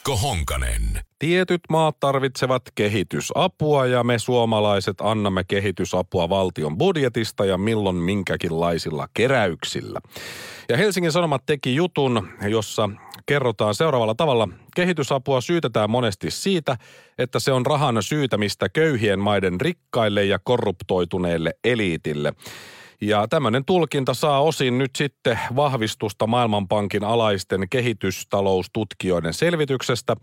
Mikko Honkanen. Tietyt maat tarvitsevat kehitysapua ja me suomalaiset annamme kehitysapua valtion budjetista ja milloin minkäkinlaisilla keräyksillä. Ja Helsingin Sanomat teki jutun, jossa kerrotaan seuraavalla tavalla. Kehitysapua syytetään monesti siitä, että se on rahan syytämistä köyhien maiden rikkaille ja korruptoituneelle eliitille. Ja tämmöinen tulkinta saa osin nyt sitten vahvistusta Maailmanpankin alaisten kehitystaloustutkijoiden selvityksestä.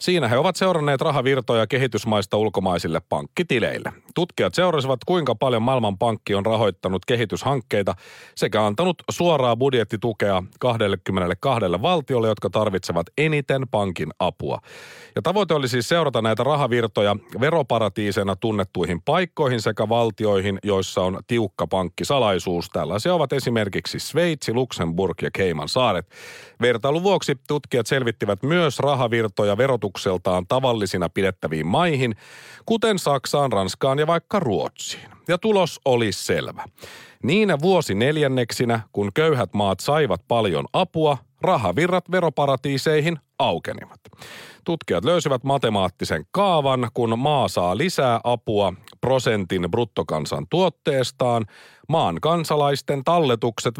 Siinä he ovat seuranneet rahavirtoja kehitysmaista ulkomaisille pankkitileille. Tutkijat seurasivat, kuinka paljon Maailmanpankki on rahoittanut kehityshankkeita sekä antanut suoraa budjettitukea 22 valtiolle, jotka tarvitsevat eniten pankin apua. Ja tavoite oli siis seurata näitä rahavirtoja veroparatiiseina tunnettuihin paikkoihin sekä valtioihin, joissa on tiukka pankkisalaisuus. Tällaisia ovat esimerkiksi Sveitsi, Luxemburg ja Keiman saaret. Vertailun vuoksi tutkijat selvittivät myös rahavirtoja verotukseltaan tavallisina pidettäviin maihin, kuten Saksaan, Ranskaan ja vaikka Ruotsiin. Ja tulos oli selvä. Niinä vuosi neljänneksinä, kun köyhät maat saivat paljon apua, rahavirrat veroparatiiseihin aukenivat. Tutkijat löysivät matemaattisen kaavan, kun maa saa lisää apua prosentin bruttokansantuotteestaan, maan kansalaisten talletukset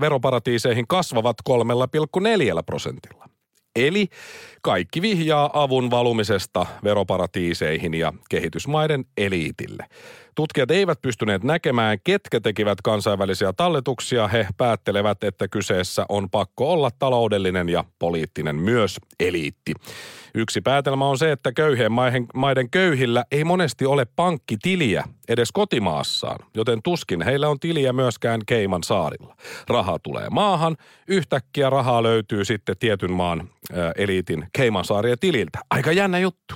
veroparatiiseihin kasvavat 3,4 prosentilla. Eli kaikki vihjaa avun valumisesta veroparatiiseihin ja kehitysmaiden eliitille. Tutkijat eivät pystyneet näkemään, ketkä tekivät kansainvälisiä talletuksia. He päättelevät, että kyseessä on pakko olla taloudellinen ja poliittinen myös eliitti. Yksi päätelmä on se, että köyhien maiden köyhillä ei monesti ole pankkitiliä edes kotimaassaan, joten tuskin heillä on tiliä myöskään Keiman saarilla. Raha tulee maahan, yhtäkkiä rahaa löytyy sitten tietyn maan eliitin Keimansaarien tililtä. Aika jännä juttu.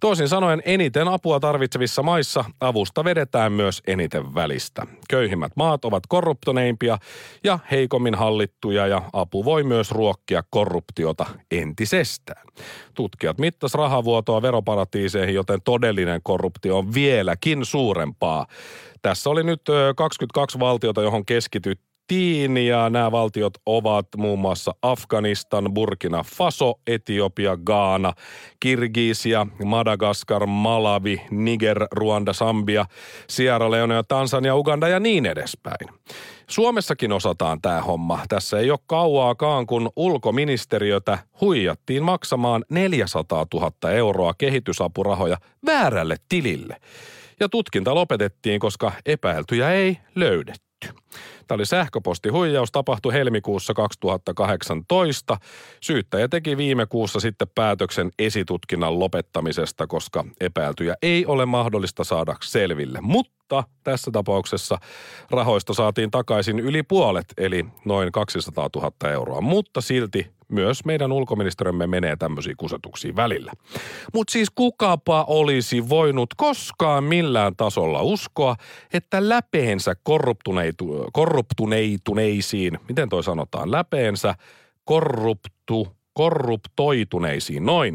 Toisin sanoen eniten apua tarvitsevissa maissa avusta vedetään myös eniten välistä. Köyhimmät maat ovat korruptoneimpia ja heikommin hallittuja ja apu voi myös ruokkia korruptiota entisestään. Tutkijat mittas rahavuotoa veroparatiiseihin, joten todellinen korruptio on vieläkin suurempaa. Tässä oli nyt 22 valtiota, johon keskityttiin Tiin ja nämä valtiot ovat muun muassa Afganistan, Burkina Faso, Etiopia, Ghana, Kirgisia, Madagaskar, Malawi, Niger, Ruanda, Sambia, Sierra Leone ja Tansania, Uganda ja niin edespäin. Suomessakin osataan tämä homma. Tässä ei ole kauaakaan, kun ulkoministeriötä huijattiin maksamaan 400 000 euroa kehitysapurahoja väärälle tilille. Ja tutkinta lopetettiin, koska epäiltyjä ei löydetty. Tämä oli sähköpostihuijaus, tapahtui helmikuussa 2018. Syyttäjä teki viime kuussa sitten päätöksen esitutkinnan lopettamisesta, koska epäiltyjä ei ole mahdollista saada selville. Mutta tässä tapauksessa rahoista saatiin takaisin yli puolet, eli noin 200 000 euroa. Mutta silti myös meidän ulkoministeriömme menee tämmöisiin kusetuksiin välillä. Mutta siis kukapa olisi voinut koskaan millään tasolla uskoa, että läpeensä korruptuneitu, korruptuneituneisiin, miten toi sanotaan, läpeensä korruptu, korruptoituneisiin, noin,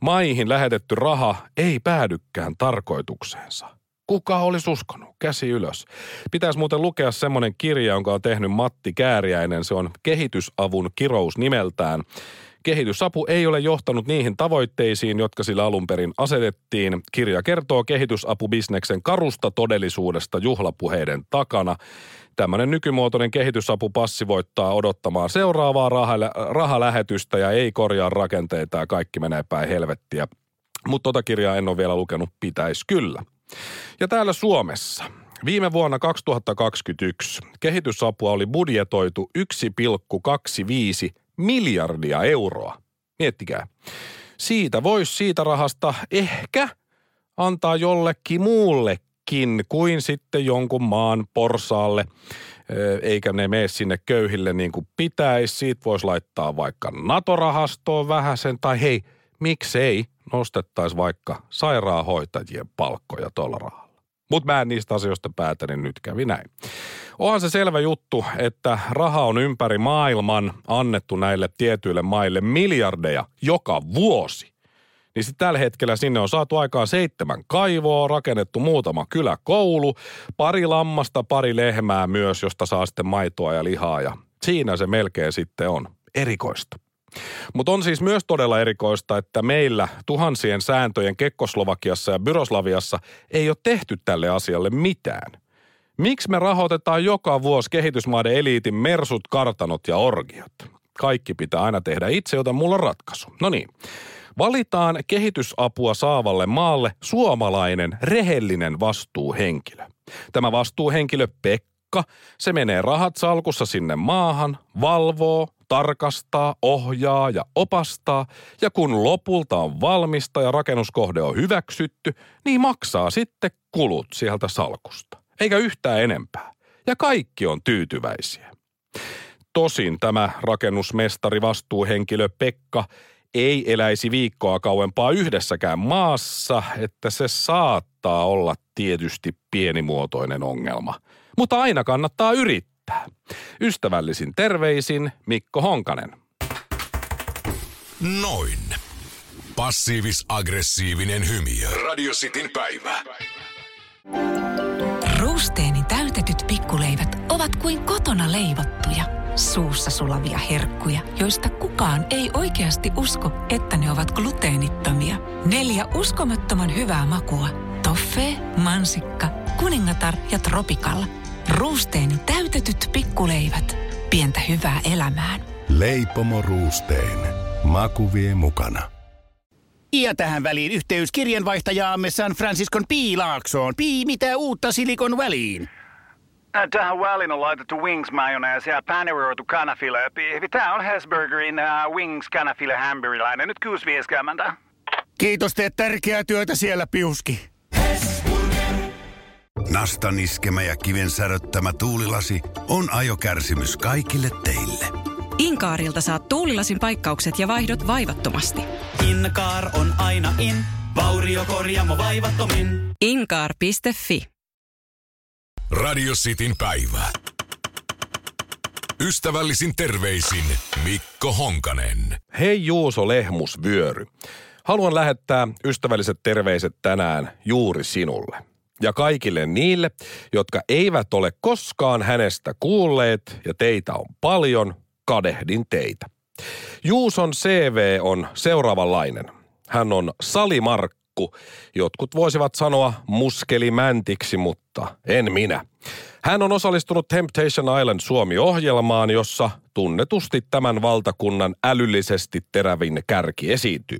maihin lähetetty raha ei päädykään tarkoitukseensa. Kuka olisi uskonut? Käsi ylös. Pitäisi muuten lukea semmoinen kirja, jonka on tehnyt Matti Kääriäinen. Se on kehitysavun kirous nimeltään. Kehitysapu ei ole johtanut niihin tavoitteisiin, jotka sillä alun perin asetettiin. Kirja kertoo kehitysapubisneksen karusta todellisuudesta juhlapuheiden takana. Tämmöinen nykymuotoinen kehitysapu passivoittaa odottamaan seuraavaa rahalähetystä ja ei korjaa rakenteita ja kaikki menee päin helvettiä. Mutta tota kirjaa en ole vielä lukenut, pitäisi kyllä. Ja täällä Suomessa viime vuonna 2021 kehitysapua oli budjetoitu 1,25 miljardia euroa. Miettikää. Siitä voisi siitä rahasta ehkä antaa jollekin muullekin kuin sitten jonkun maan porsaalle, eikä ne mene sinne köyhille niin kuin pitäisi. Siitä voisi laittaa vaikka NATO-rahastoon vähäsen, tai hei, miksei nostettaisi vaikka sairaanhoitajien palkkoja tuolla rahalla. Mutta mä en niistä asioista päätä, niin nyt kävi näin. Onhan se selvä juttu, että raha on ympäri maailman annettu näille tietyille maille miljardeja joka vuosi. Niin sitten tällä hetkellä sinne on saatu aikaan seitsemän kaivoa, rakennettu muutama kyläkoulu, pari lammasta, pari lehmää myös, josta saa sitten maitoa ja lihaa ja siinä se melkein sitten on erikoista. Mutta on siis myös todella erikoista, että meillä tuhansien sääntöjen Kekkoslovakiassa ja Byroslaviassa ei ole tehty tälle asialle mitään. Miksi me rahoitetaan joka vuosi kehitysmaiden eliitin mersut, kartanot ja orgiot? Kaikki pitää aina tehdä itse, joten mulla on ratkaisu. No niin. Valitaan kehitysapua saavalle maalle suomalainen, rehellinen vastuuhenkilö. Tämä vastuuhenkilö Pekka, se menee rahat salkussa sinne maahan, valvoo, tarkastaa, ohjaa ja opastaa, ja kun lopulta on valmista ja rakennuskohde on hyväksytty, niin maksaa sitten kulut sieltä salkusta. Eikä yhtään enempää. Ja kaikki on tyytyväisiä. Tosin tämä rakennusmestari vastuuhenkilö Pekka ei eläisi viikkoa kauempaa yhdessäkään maassa, että se saattaa olla tietysti pienimuotoinen ongelma. Mutta aina kannattaa yrittää. Ystävällisin terveisin Mikko Honkanen. Noin. Passiivis-aggressiivinen hymiö. Radio Cityn päivä. Ruusteeni täytetyt pikkuleivät ovat kuin kotona leivottuja, suussa sulavia herkkuja, joista kukaan ei oikeasti usko, että ne ovat gluteenittomia. Neljä uskomattoman hyvää makua. Toffee, mansikka, kuningatar ja tropikalla. Ruusteeni täytetyt pikkuleivät. Pientä hyvää elämään. Leipomo Ruusteen. Maku vie mukana. Ja tähän väliin yhteys kirjanvaihtajaamme San Franciscon Piilaaksoon. Pii, mitä uutta Silikon väliin? Äh, Tähän väliin on laitettu wings mayonnaise ja paneroitu kanafila. Tämä on Hesburgerin uh, wings kanafila hamburilainen. Nyt 6.50. Kiitos, teet tärkeää työtä siellä, Piuski. Nastan iskemä ja kiven säröttämä tuulilasi on ajokärsimys kaikille teille. Inkaarilta saat tuulilasin paikkaukset ja vaihdot vaivattomasti. Inkaar on aina in, vauriokorjaamo vaivattomin. Inkaar.fi Radio Cityn päivä. Ystävällisin terveisin Mikko Honkanen. Hei Juuso Lehmusvyöry. Haluan lähettää ystävälliset terveiset tänään juuri sinulle. Ja kaikille niille, jotka eivät ole koskaan hänestä kuulleet ja teitä on paljon, kadehdin teitä. Juuson CV on seuraavanlainen. Hän on salimarkku. Jotkut voisivat sanoa muskelimäntiksi, mutta en minä. Hän on osallistunut Temptation Island Suomi-ohjelmaan, jossa tunnetusti tämän valtakunnan älyllisesti terävin kärki esiintyy.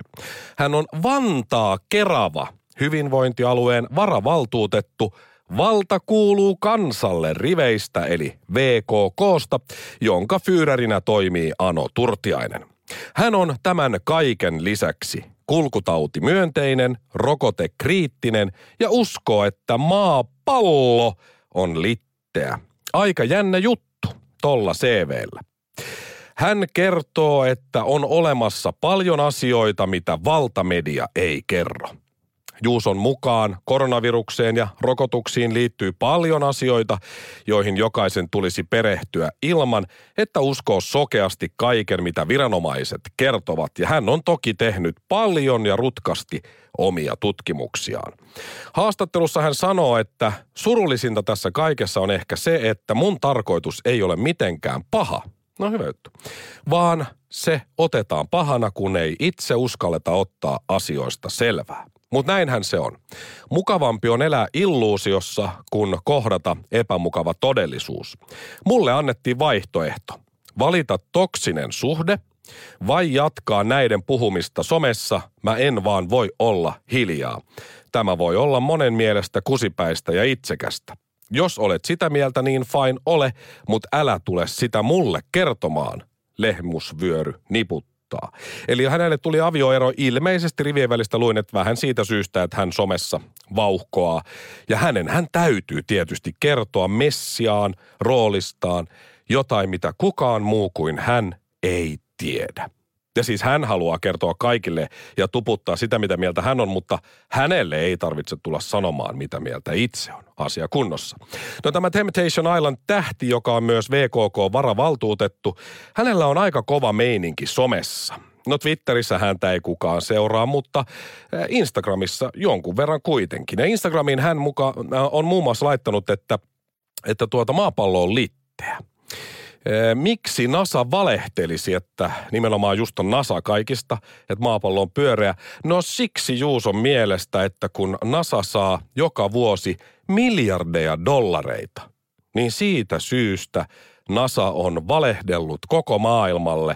Hän on Vantaa Kerava, hyvinvointialueen varavaltuutettu, Valta kuuluu kansalle riveistä eli VKKsta, jonka fyyrärinä toimii Ano Turtiainen. Hän on tämän kaiken lisäksi kulkutautimyönteinen, rokotekriittinen ja uskoo, että maapallo on litteä. Aika jännä juttu tolla CVllä. Hän kertoo, että on olemassa paljon asioita, mitä valtamedia ei kerro. Juuson mukaan koronavirukseen ja rokotuksiin liittyy paljon asioita, joihin jokaisen tulisi perehtyä ilman, että uskoo sokeasti kaiken, mitä viranomaiset kertovat. Ja hän on toki tehnyt paljon ja rutkasti omia tutkimuksiaan. Haastattelussa hän sanoo, että surullisinta tässä kaikessa on ehkä se, että mun tarkoitus ei ole mitenkään paha. No hyvä juttu. Vaan se otetaan pahana, kun ei itse uskalleta ottaa asioista selvää. Mutta näinhän se on. Mukavampi on elää illuusiossa, kun kohdata epämukava todellisuus. Mulle annettiin vaihtoehto. Valita toksinen suhde vai jatkaa näiden puhumista somessa, mä en vaan voi olla hiljaa. Tämä voi olla monen mielestä kusipäistä ja itsekästä. Jos olet sitä mieltä, niin fine ole, mutta älä tule sitä mulle kertomaan. Lehmusvyöry niputtaa. Eli hänelle tuli avioero ilmeisesti rivien välistä luin, että vähän siitä syystä, että hän somessa vauhkoaa. Ja hänen, hän täytyy tietysti kertoa messiaan, roolistaan, jotain mitä kukaan muu kuin hän ei tiedä. Ja siis hän haluaa kertoa kaikille ja tuputtaa sitä, mitä mieltä hän on, mutta hänelle ei tarvitse tulla sanomaan, mitä mieltä itse on. Asia kunnossa. No tämä Temptation Island tähti, joka on myös VKK-varavaltuutettu, hänellä on aika kova meininki somessa. No Twitterissä häntä ei kukaan seuraa, mutta eh, Instagramissa jonkun verran kuitenkin. Ja Instagramiin hän muka, äh, on muun muassa laittanut, että, että tuota maapallo on litteä. Eh, Miksi NASA valehtelisi, että nimenomaan just on NASA kaikista, että maapallo on pyöreä? No siksi Juuson mielestä, että kun NASA saa joka vuosi miljardeja dollareita, niin siitä syystä NASA on valehdellut koko maailmalle,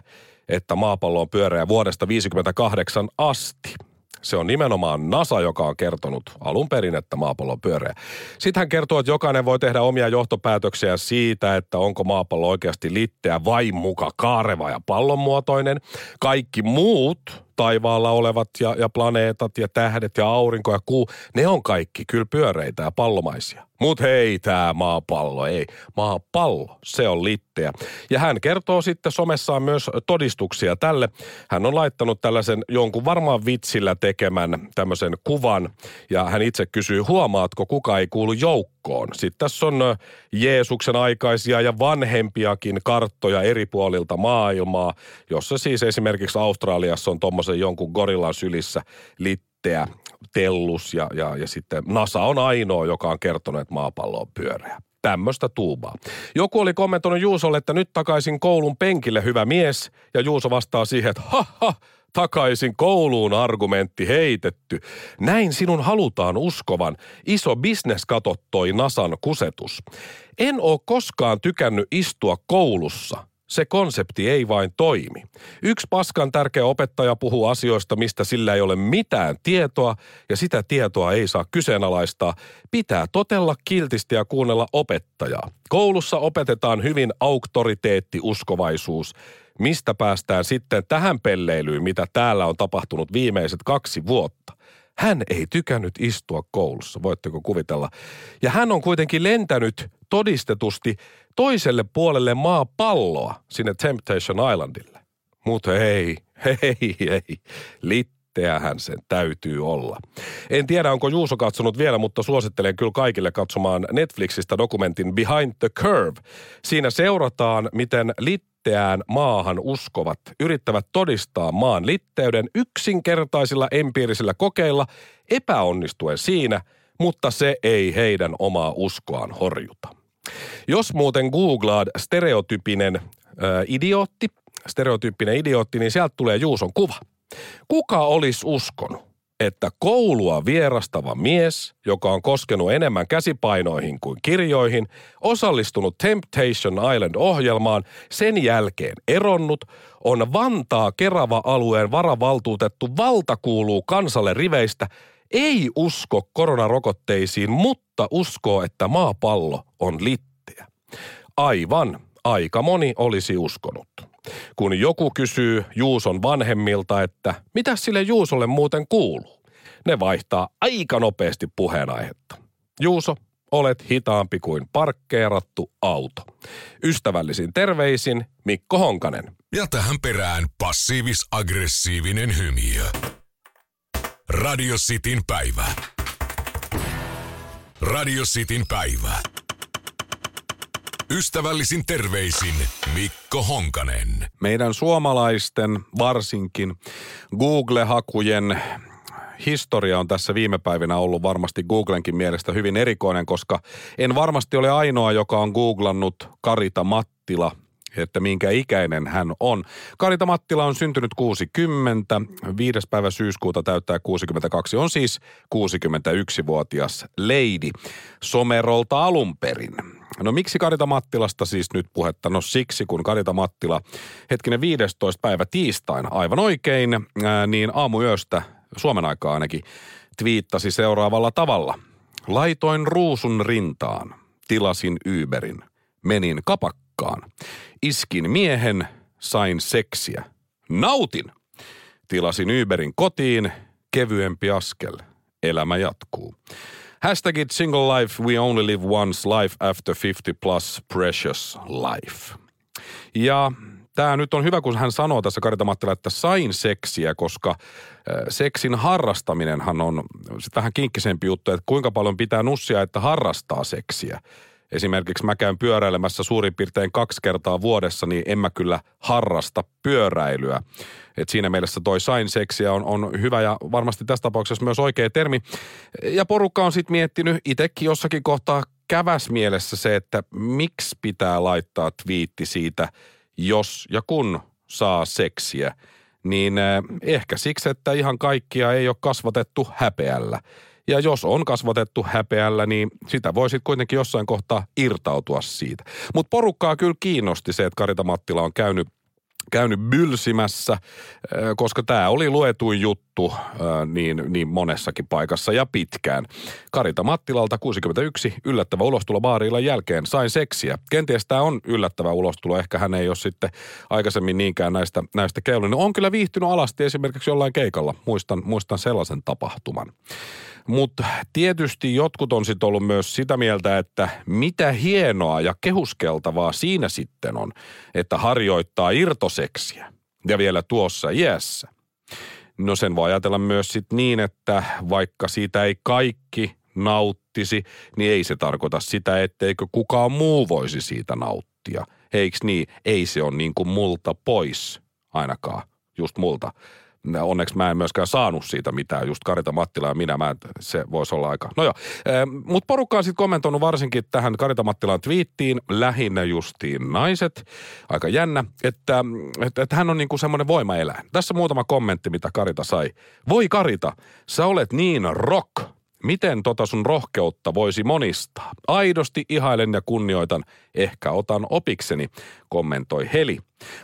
että maapallo on pyöreä vuodesta 1958 asti. Se on nimenomaan NASA, joka on kertonut alun perin, että maapallo on pyöreä. Sitten hän kertoo, että jokainen voi tehdä omia johtopäätöksiä siitä, että onko maapallo oikeasti litteä vai muka kaareva ja pallonmuotoinen. Kaikki muut taivaalla olevat ja, ja planeetat ja tähdet ja aurinko ja kuu, ne on kaikki kyllä pyöreitä ja pallomaisia. Mut hei, tämä maapallo, ei. Maapallo, se on litteä. Ja hän kertoo sitten somessaan myös todistuksia tälle. Hän on laittanut tällaisen jonkun varmaan vitsillä tekemän tämmöisen kuvan. Ja hän itse kysyy, huomaatko, kuka ei kuulu joukkoon? Sitten tässä on Jeesuksen aikaisia ja vanhempiakin karttoja eri puolilta maailmaa, jossa siis esimerkiksi Australiassa on tommosen jonkun gorillan sylissä litteä tellus ja, ja, ja sitten NASA on ainoa, joka on kertonut, että maapallo on pyöreä. Tämmöistä tuubaa. Joku oli kommentoinut Juusolle, että nyt takaisin koulun penkille hyvä mies, ja Juuso vastaa siihen, että ha, ha takaisin kouluun argumentti heitetty. Näin sinun halutaan uskovan. Iso bisnes katottoi Nasan kusetus. En oo koskaan tykännyt istua koulussa. Se konsepti ei vain toimi. Yksi paskan tärkeä opettaja puhuu asioista, mistä sillä ei ole mitään tietoa, ja sitä tietoa ei saa kyseenalaistaa. Pitää totella kiltisti ja kuunnella opettajaa. Koulussa opetetaan hyvin auktoriteettiuskovaisuus. Mistä päästään sitten tähän pelleilyyn, mitä täällä on tapahtunut viimeiset kaksi vuotta? Hän ei tykännyt istua koulussa, voitteko kuvitella. Ja hän on kuitenkin lentänyt todistetusti toiselle puolelle maapalloa sinne Temptation Islandille. Mutta ei, ei, ei. Litteähän sen täytyy olla. En tiedä, onko Juuso katsonut vielä, mutta suosittelen kyllä kaikille katsomaan Netflixistä dokumentin Behind the Curve. Siinä seurataan, miten litteään maahan uskovat yrittävät todistaa maan litteyden yksinkertaisilla empiirisillä kokeilla epäonnistuen siinä, mutta se ei heidän omaa uskoaan horjuta. Jos muuten googlaat stereotypinen äh, idiootti, stereotyyppinen idiootti, niin sieltä tulee Juuson kuva. Kuka olisi uskonut, että koulua vierastava mies, joka on koskenut enemmän käsipainoihin kuin kirjoihin, osallistunut Temptation Island-ohjelmaan, sen jälkeen eronnut, on Vantaa Kerava-alueen varavaltuutettu valta kuuluu kansalle riveistä, ei usko koronarokotteisiin, mutta uskoo, että maapallo on litteä. Aivan, aika moni olisi uskonut. Kun joku kysyy Juuson vanhemmilta, että mitä sille Juusolle muuten kuuluu, ne vaihtaa aika nopeasti puheenaihetta. Juuso, olet hitaampi kuin parkkeerattu auto. Ystävällisin terveisin Mikko Honkanen. Ja tähän perään passiivis-aggressiivinen hymiö. Radio Cityn päivä. Radio Cityn päivä. Ystävällisin terveisin Mikko Honkanen. Meidän suomalaisten varsinkin Google-hakujen historia on tässä viime päivinä ollut varmasti Googlenkin mielestä hyvin erikoinen, koska en varmasti ole ainoa, joka on googlannut Karita Mattila että minkä ikäinen hän on. Karita Mattila on syntynyt 60, 5. päivä syyskuuta täyttää 62, on siis 61-vuotias lady Somerolta alun perin. No miksi Karita Mattilasta siis nyt puhetta? No siksi, kun Karita Mattila hetkinen 15. päivä tiistaina aivan oikein, niin aamuyöstä Suomen aikaa ainakin twiittasi seuraavalla tavalla. Laitoin ruusun rintaan, tilasin Uberin, menin kapakkaan, iskin miehen, sain seksiä, nautin. Tilasin Uberin kotiin, kevyempi askel, elämä jatkuu. Hashtagit single life, we only live once, life after 50 plus, precious life. Ja Tämä nyt on hyvä, kun hän sanoo tässä Karita Mattila, että sain seksiä, koska äh, seksin harrastaminenhan on sit vähän kinkkisempi juttu, että kuinka paljon pitää nussia, että harrastaa seksiä. Esimerkiksi mä käyn pyöräilemässä suurin piirtein kaksi kertaa vuodessa, niin en mä kyllä harrasta pyöräilyä. Et siinä mielessä toi sain seksiä on, on hyvä ja varmasti tässä tapauksessa myös oikea termi. Ja porukka on sitten miettinyt itsekin jossakin kohtaa käväs mielessä se, että miksi pitää laittaa twiitti siitä, jos ja kun saa seksiä. Niin eh, ehkä siksi, että ihan kaikkia ei ole kasvatettu häpeällä. Ja jos on kasvatettu häpeällä, niin sitä voi sitten kuitenkin jossain kohtaa irtautua siitä. Mutta porukkaa kyllä kiinnosti se, että Karita Mattila on käynyt käynyt bylsimässä, koska tämä oli luetuin juttu niin, niin monessakin paikassa ja pitkään. Karita Mattilalta 61 yllättävä ulostulo baariillan jälkeen sain seksiä. Kenties tämä on yllättävä ulostulo, ehkä hän ei ole sitten aikaisemmin niinkään näistä, näistä keulun. No, on kyllä viihtynyt alasti esimerkiksi jollain keikalla, muistan, muistan sellaisen tapahtuman. Mutta tietysti jotkut on sitten ollut myös sitä mieltä, että mitä hienoa ja kehuskeltavaa siinä sitten on, että harjoittaa irtoseksiä ja vielä tuossa iässä. No sen voi ajatella myös sit niin, että vaikka siitä ei kaikki nauttisi, niin ei se tarkoita sitä, etteikö kukaan muu voisi siitä nauttia. Eiks niin? Ei se ole niin kuin multa pois ainakaan, just multa onneksi mä en myöskään saanut siitä mitään, just Karita Mattila ja minä, mä, se voisi olla aika. No joo, mutta porukka on sitten kommentoinut varsinkin tähän Karita Mattilan twiittiin, lähinnä justiin naiset, aika jännä, että, että, että hän on niinku semmoinen voimaeläin. Tässä muutama kommentti, mitä Karita sai. Voi Karita, sä olet niin rock, Miten tota sun rohkeutta voisi monistaa? Aidosti ihailen ja kunnioitan. Ehkä otan opikseni, kommentoi Heli.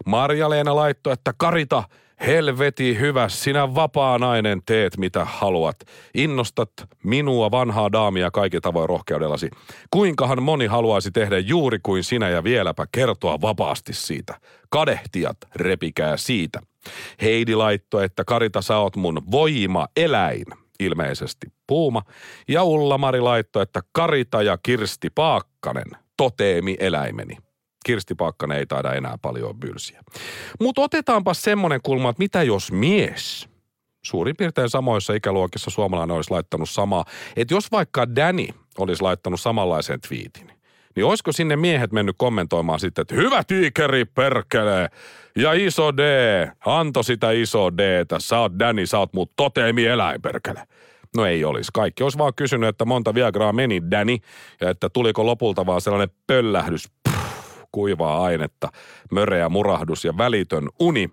Marja-Leena laittoi, että Karita, Helveti hyvä, sinä vapaa nainen teet mitä haluat. Innostat minua vanhaa daamia kaikki tavoin rohkeudellasi. Kuinkahan moni haluaisi tehdä juuri kuin sinä ja vieläpä kertoa vapaasti siitä. Kadehtijat, repikää siitä. Heidi laittoi, että Karita sä oot mun voima eläin ilmeisesti puuma. Ja Ulla-Mari laittoi, että Karita ja Kirsti Paakkanen, toteemi eläimeni. Kirsti Paakkanen ei taida enää paljon bylsiä. Mutta otetaanpa semmoinen kulma, että mitä jos mies, suurin piirtein samoissa ikäluokissa suomalainen olisi laittanut samaa, että jos vaikka Danny olisi laittanut samanlaisen twiitin, niin olisiko sinne miehet mennyt kommentoimaan sitten, että hyvä tiikeri perkele ja iso D, anto sitä iso D, sä oot Danny, sä oot mut toteemi eläin perkele. No ei olisi. Kaikki olisi vaan kysynyt, että monta Viagraa meni Danny ja että tuliko lopulta vaan sellainen pöllähdys, kuivaa ainetta, möreä murahdus ja välitön uni.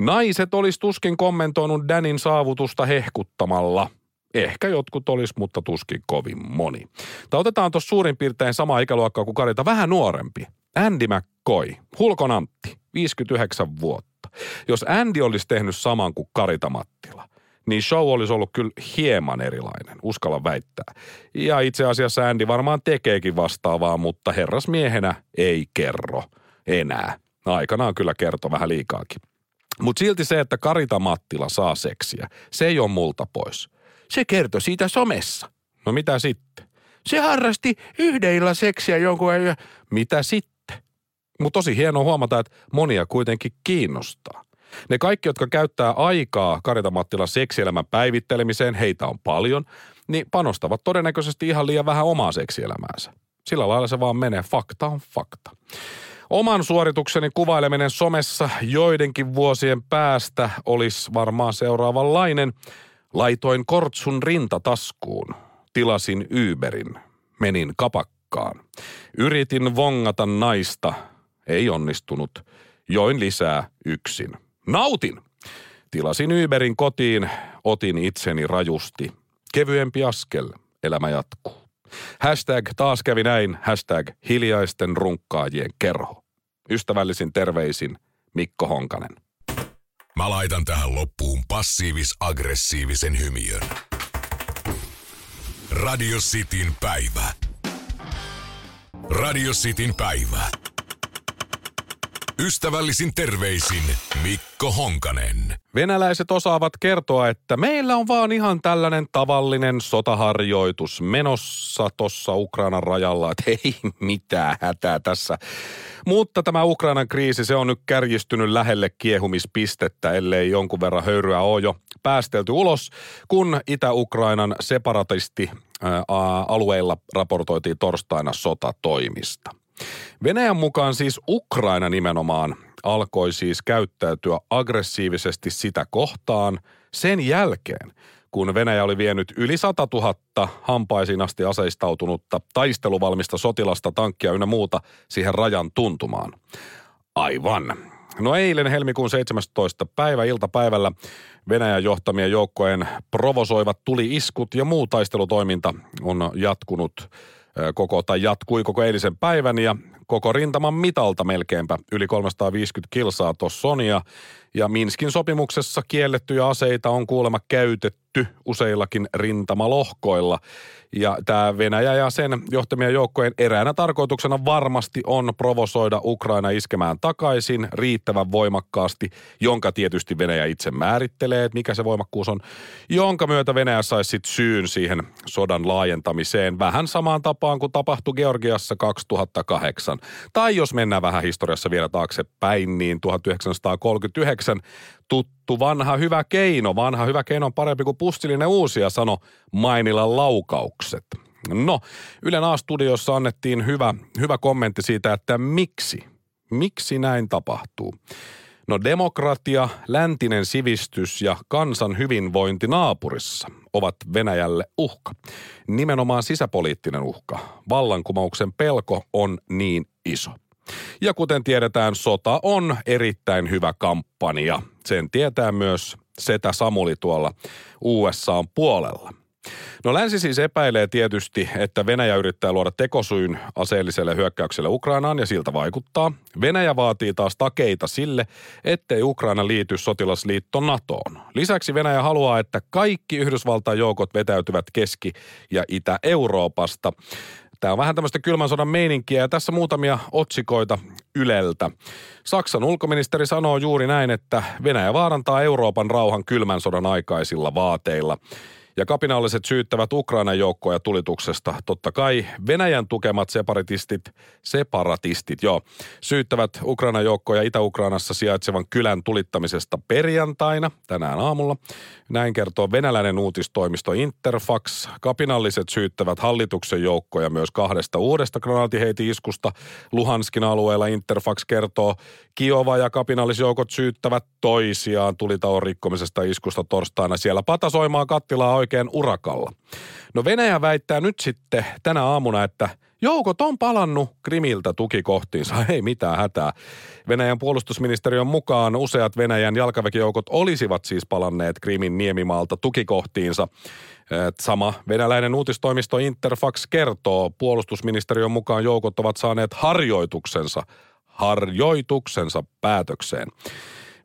Naiset olisi tuskin kommentoinut Danin saavutusta hehkuttamalla – Ehkä jotkut olisi, mutta tuskin kovin moni. Tai otetaan tuossa suurin piirtein sama ikäluokkaa kuin Karita, vähän nuorempi. Andy McCoy, Hulkon Antti, 59 vuotta. Jos Andy olisi tehnyt saman kuin Karita Mattila, niin show olisi ollut kyllä hieman erilainen, uskalla väittää. Ja itse asiassa Andy varmaan tekeekin vastaavaa, mutta herrasmiehenä ei kerro enää. Aikanaan kyllä kertoo vähän liikaakin. Mutta silti se, että Karita Mattila saa seksiä, se ei ole multa pois. Se kertoi siitä somessa. No mitä sitten? Se harrasti yhdeillä seksiä jonkun ajan. Mitä sitten? Mutta tosi hienoa huomata, että monia kuitenkin kiinnostaa. Ne kaikki, jotka käyttää aikaa Karita Mattilan seksielämän päivittelemiseen, heitä on paljon, niin panostavat todennäköisesti ihan liian vähän omaa seksielämäänsä. Sillä lailla se vaan menee. Fakta on fakta. Oman suoritukseni kuvaileminen somessa joidenkin vuosien päästä olisi varmaan seuraavanlainen. Laitoin kortsun rintataskuun. Tilasin Uberin. Menin kapakkaan. Yritin vongata naista. Ei onnistunut. Join lisää yksin. Nautin! Tilasin Uberin kotiin, otin itseni rajusti. Kevyempi askel, elämä jatkuu. Hashtag taas kävi näin, hashtag hiljaisten runkkaajien kerho. Ystävällisin terveisin Mikko Honkanen. Mä laitan tähän loppuun passiivis-aggressiivisen hymiön. Radio Cityn päivä. Radio Cityn päivä. Ystävällisin terveisin Mikko Honkanen. Venäläiset osaavat kertoa, että meillä on vaan ihan tällainen tavallinen sotaharjoitus menossa tuossa Ukrainan rajalla, että ei mitään hätää tässä. Mutta tämä Ukrainan kriisi, se on nyt kärjistynyt lähelle kiehumispistettä, ellei jonkun verran höyryä ole jo päästelty ulos, kun Itä-Ukrainan separatisti alueilla raportoitiin torstaina sotatoimista. Venäjän mukaan siis Ukraina nimenomaan alkoi siis käyttäytyä aggressiivisesti sitä kohtaan sen jälkeen, kun Venäjä oli vienyt yli 100 000 hampaisiin asti aseistautunutta taisteluvalmista sotilasta, tankkia ynnä muuta siihen rajan tuntumaan. Aivan. No eilen helmikuun 17. päivä iltapäivällä Venäjän johtamien joukkojen provosoivat tuli-iskut ja muu taistelutoiminta on jatkunut koko tai jatkui koko eilisen päivän ja koko rintaman mitalta melkeinpä yli 350 kilsaa tuossa Sonia. Ja Minskin sopimuksessa kiellettyjä aseita on kuulemma käytetty useillakin rintamalohkoilla. Ja tämä Venäjä ja sen johtamien joukkojen eräänä tarkoituksena varmasti on provosoida Ukraina iskemään takaisin riittävän voimakkaasti, jonka tietysti Venäjä itse määrittelee, että mikä se voimakkuus on, jonka myötä Venäjä saisi sitten syyn siihen sodan laajentamiseen vähän samaan tapaan kuin tapahtui Georgiassa 2008. Tai jos mennään vähän historiassa vielä taaksepäin, niin 1939 tuttu vanha hyvä keino. Vanha hyvä keino on parempi kuin pustillinen uusia, sano Mainilan laukaukset. No, Ylen A-studiossa annettiin hyvä, hyvä kommentti siitä, että miksi, miksi näin tapahtuu. No demokratia, läntinen sivistys ja kansan hyvinvointi naapurissa ovat Venäjälle uhka. Nimenomaan sisäpoliittinen uhka. Vallankumouksen pelko on niin iso. Ja kuten tiedetään, sota on erittäin hyvä kampanja. Sen tietää myös Setä Samuli tuolla USAn puolella. No länsi siis epäilee tietysti, että Venäjä yrittää luoda tekosyyn aseelliselle hyökkäykselle Ukrainaan ja siltä vaikuttaa. Venäjä vaatii taas takeita sille, ettei Ukraina liity sotilasliitto NATOon. Lisäksi Venäjä haluaa, että kaikki Yhdysvaltain joukot vetäytyvät Keski- ja Itä-Euroopasta. Tämä on vähän tämmöistä kylmän sodan meininkiä ja tässä muutamia otsikoita Yleltä. Saksan ulkoministeri sanoo juuri näin, että Venäjä vaarantaa Euroopan rauhan kylmän sodan aikaisilla vaateilla. Ja kapinalliset syyttävät Ukrainan joukkoja tulituksesta. Totta kai Venäjän tukemat separatistit, separatistit joo, syyttävät Ukrainan joukkoja Itä-Ukrainassa sijaitsevan kylän tulittamisesta perjantaina, tänään aamulla. Näin kertoo venäläinen uutistoimisto Interfax. Kapinalliset syyttävät hallituksen joukkoja myös kahdesta uudesta granaatiheiti-iskusta. Luhanskin alueella Interfax kertoo, Kiova ja kapinallisjoukot syyttävät toisiaan tulitauon rikkomisesta iskusta torstaina. Siellä patasoimaa kattilaa oikein urakalla. No Venäjä väittää nyt sitten tänä aamuna, että joukot on palannut Krimiltä tukikohtiinsa. Ei mitään hätää. Venäjän puolustusministeriön mukaan useat Venäjän jalkaväkijoukot olisivat siis palanneet Krimin niemimaalta tukikohtiinsa. Sama venäläinen uutistoimisto Interfax kertoo, puolustusministeriön mukaan joukot ovat saaneet harjoituksensa, harjoituksensa päätökseen.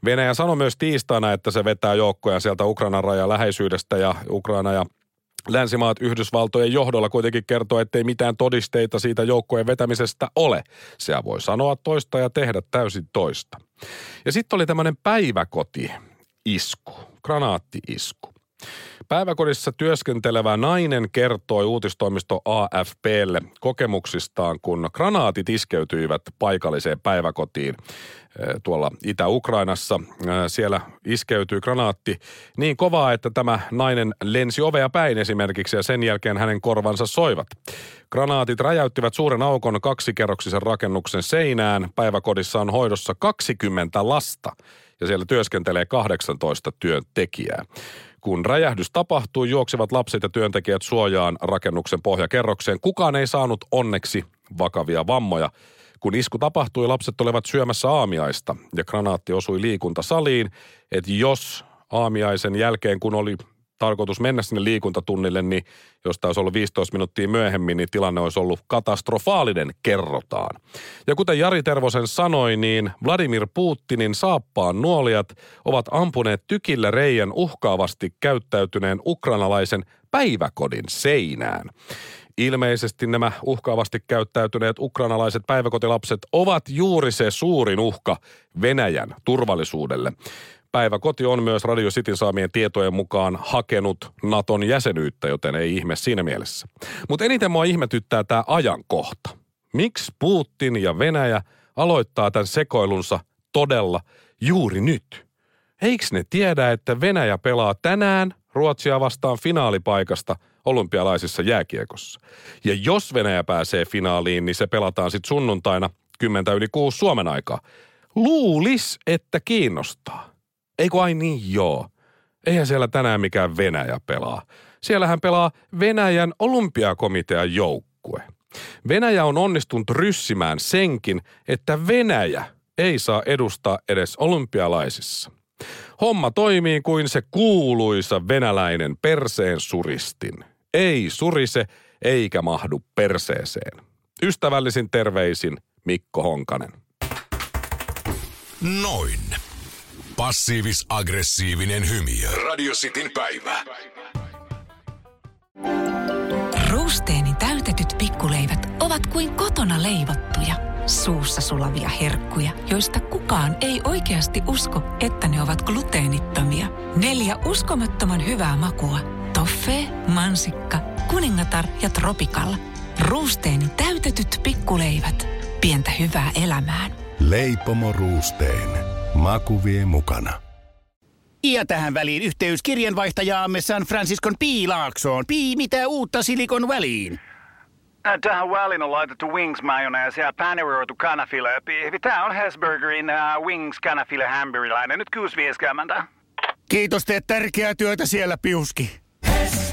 Venäjä sanoi myös tiistaina, että se vetää joukkoja sieltä Ukrainan rajan läheisyydestä ja Ukraina ja Länsimaat Yhdysvaltojen johdolla kuitenkin kertoo, ettei mitään todisteita siitä joukkojen vetämisestä ole. Se voi sanoa toista ja tehdä täysin toista. Ja sitten oli tämmöinen päiväkoti-isku, granaatti-isku. Päiväkodissa työskentelevä nainen kertoi uutistoimisto AFPlle kokemuksistaan, kun granaatit iskeytyivät paikalliseen päiväkotiin tuolla Itä-Ukrainassa. Eh, siellä iskeytyi granaatti niin kovaa, että tämä nainen lensi ovea päin esimerkiksi ja sen jälkeen hänen korvansa soivat. Granaatit räjäyttivät suuren aukon kaksikerroksisen rakennuksen seinään. Päiväkodissa on hoidossa 20 lasta ja siellä työskentelee 18 työntekijää. Kun räjähdys tapahtui, juoksivat lapset ja työntekijät suojaan rakennuksen pohjakerrokseen. Kukaan ei saanut onneksi vakavia vammoja. Kun isku tapahtui, lapset olivat syömässä aamiaista ja granaatti osui liikuntasaliin, että jos aamiaisen jälkeen, kun oli tarkoitus mennä sinne liikuntatunnille, niin jos tämä olisi ollut 15 minuuttia myöhemmin, niin tilanne olisi ollut katastrofaalinen, kerrotaan. Ja kuten Jari Tervosen sanoi, niin Vladimir Putinin saappaan nuolijat ovat ampuneet tykillä reijän uhkaavasti käyttäytyneen ukrainalaisen päiväkodin seinään. Ilmeisesti nämä uhkaavasti käyttäytyneet ukrainalaiset päiväkotilapset ovat juuri se suurin uhka Venäjän turvallisuudelle. Päiväkoti on myös Radio Cityn saamien tietojen mukaan hakenut Naton jäsenyyttä, joten ei ihme siinä mielessä. Mutta eniten mua ihmetyttää tämä ajankohta. Miksi Putin ja Venäjä aloittaa tämän sekoilunsa todella juuri nyt? Eikö ne tiedä, että Venäjä pelaa tänään Ruotsia vastaan finaalipaikasta olympialaisissa jääkiekossa? Ja jos Venäjä pääsee finaaliin, niin se pelataan sitten sunnuntaina 10 yli 6 Suomen aikaa. Luulis, että kiinnostaa. Eikö ai niin joo? Eihän siellä tänään mikään Venäjä pelaa. Siellähän pelaa Venäjän olympiakomitean joukkue. Venäjä on onnistunut ryssimään senkin, että Venäjä ei saa edustaa edes olympialaisissa. Homma toimii kuin se kuuluisa venäläinen perseen suristin. Ei surise eikä mahdu perseeseen. Ystävällisin terveisin Mikko Honkanen. Noin. Passiivis-aggressiivinen hymy. Radio Cityn päivä. Ruusteeni täytetyt pikkuleivät ovat kuin kotona leivottuja, suussa sulavia herkkuja, joista kukaan ei oikeasti usko, että ne ovat gluteenittomia. Neljä uskomattoman hyvää makua. Toffee, mansikka, kuningatar ja tropikalla. Ruusteeni täytetyt pikkuleivät. Pientä hyvää elämään. Leipomo Ruusteen. Maku vie mukana. Ja tähän väliin yhteys kirjanvaihtajaamme San Franciscon Piilaaksoon. Pii, mitä uutta Silikon väliin? Ä, Tähän väliin on laitettu wings mayonnaise ja paneroitu kanafila. Tämä on Hesburgerin uh, wings kanafila hamburilainen. Nyt 6.50. Kiitos, teet tärkeää työtä siellä, Piuski. S